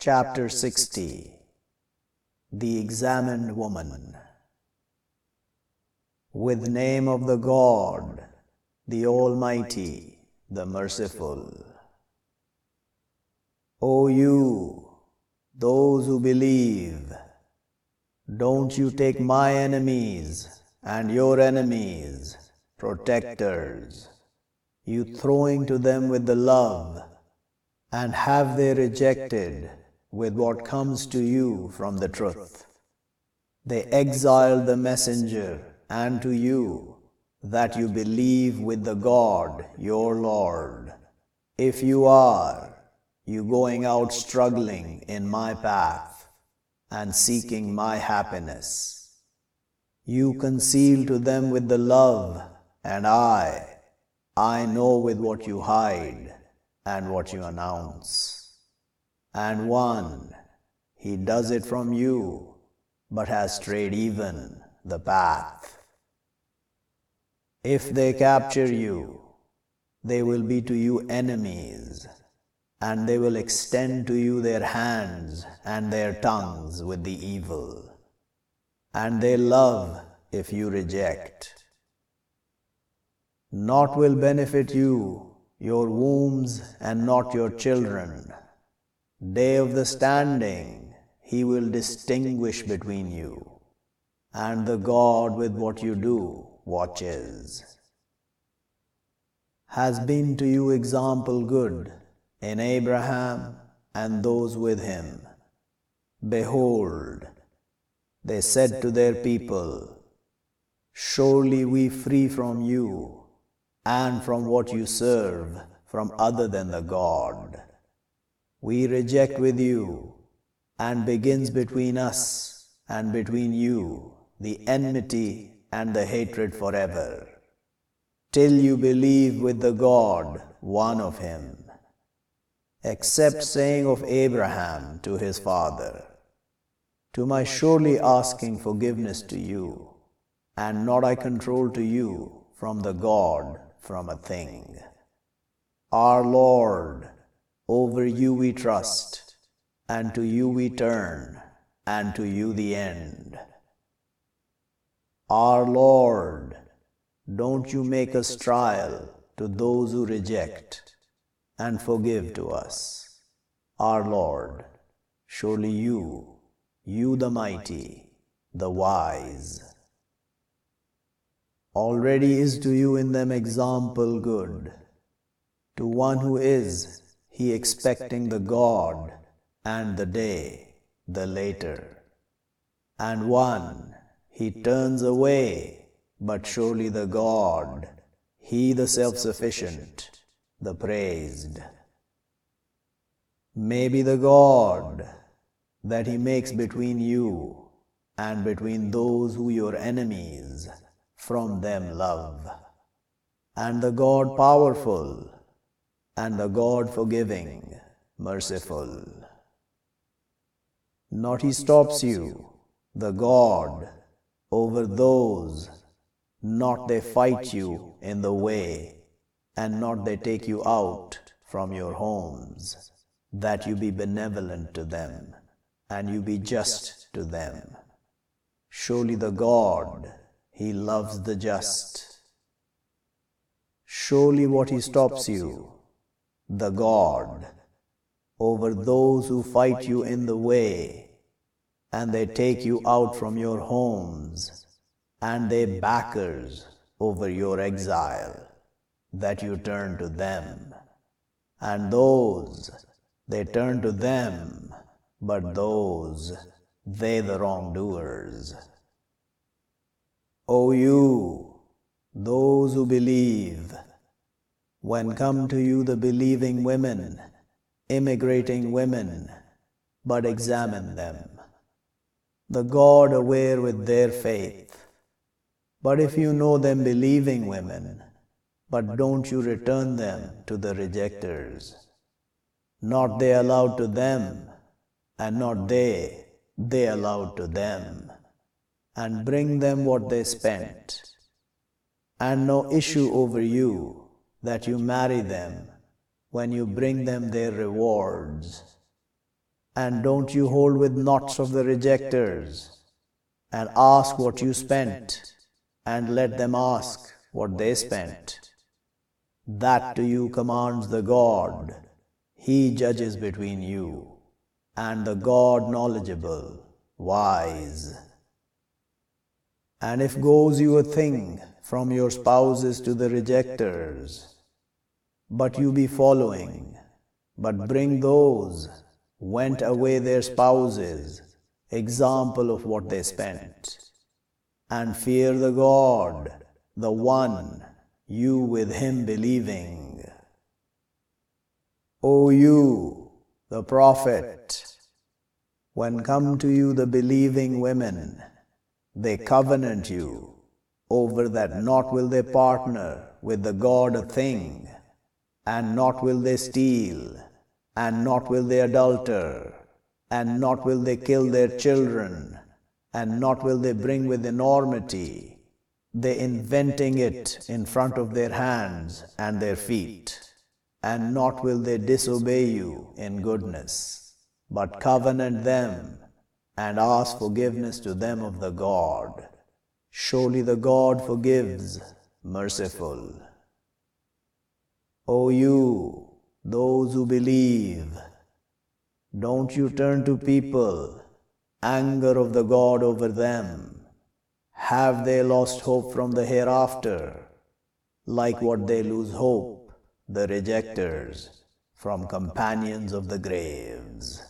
Chapter 60 The Examined Woman. With name of the God, the Almighty, the Merciful. O you, those who believe, don't you take my enemies and your enemies, protectors, you throwing to them with the love, and have they rejected with what comes to you from the truth. They exiled the messenger and to you that you believe with the God your Lord. If you are, you going out struggling in my path and seeking my happiness. You conceal to them with the love, and I, I know with what you hide and what you announce. And one, he does it from you, but has strayed even the path. If they capture you, they will be to you enemies, and they will extend to you their hands and their tongues with the evil, and they love if you reject. Not will benefit you your wombs and not your children. Day of the standing, he will distinguish between you, and the God with what you do watches. Has been to you example good in Abraham and those with him. Behold, they said to their people, Surely we free from you and from what you serve from other than the God. We reject with you, and begins between us and between you the enmity and the hatred forever, till you believe with the God, one of him, except saying of Abraham to his father, To my surely asking forgiveness to you, and not I control to you from the God from a thing. Our Lord, over you we trust, and to you we turn, and to you the end. Our Lord, don't you make us trial to those who reject, and forgive to us. Our Lord, surely you, you the mighty, the wise. Already is to you in them example good. To one who is, he expecting the God and the day, the later. And one, he turns away, but surely the God, he the self-sufficient, the praised. May be the God that he makes between you and between those who your enemies from them love. And the God powerful, and the God forgiving, merciful. Not he stops you, the God, over those, not they fight you in the way, and not they take you out from your homes, that you be benevolent to them, and you be just to them. Surely the God, he loves the just. Surely what He stops you, the God, over those who fight you in the way, and they take you out from your homes, and they backers over your exile, that you turn to them. And those, they turn to them, but those, they the wrongdoers. O you, those who believe, when come to you the believing women, immigrating women, but examine them. The God aware with their faith. But if you know them believing women, but don't you return them to the rejectors, not they allowed to them, and not they, they allowed to them and bring them what they spent, and no issue over you that you marry them when you bring them their rewards, And don't you hold with knots of the rejectors, and ask what you spent, and let them ask what they spent. That to you commands the God, He judges between you, and the God knowledgeable, wise. And if goes you a thing from your spouses to the rejectors, but you be following, but bring those went away their spouses, example of what they spent, and fear the God, the one, you with him believing. O you, the prophet, when come to you the believing women, they covenant you over that not will they partner with the God a thing, and not will they steal, and not will they adulter, and not will they kill their children, and not will they bring with enormity, they inventing it in front of their hands and their feet, and not will they disobey you in goodness, but covenant them and ask forgiveness to them of the God. Surely the God forgives, merciful. O you, those who believe, don't you turn to people, anger of the God over them. Have they lost hope from the hereafter, like what they lose hope, the rejectors, from companions of the graves?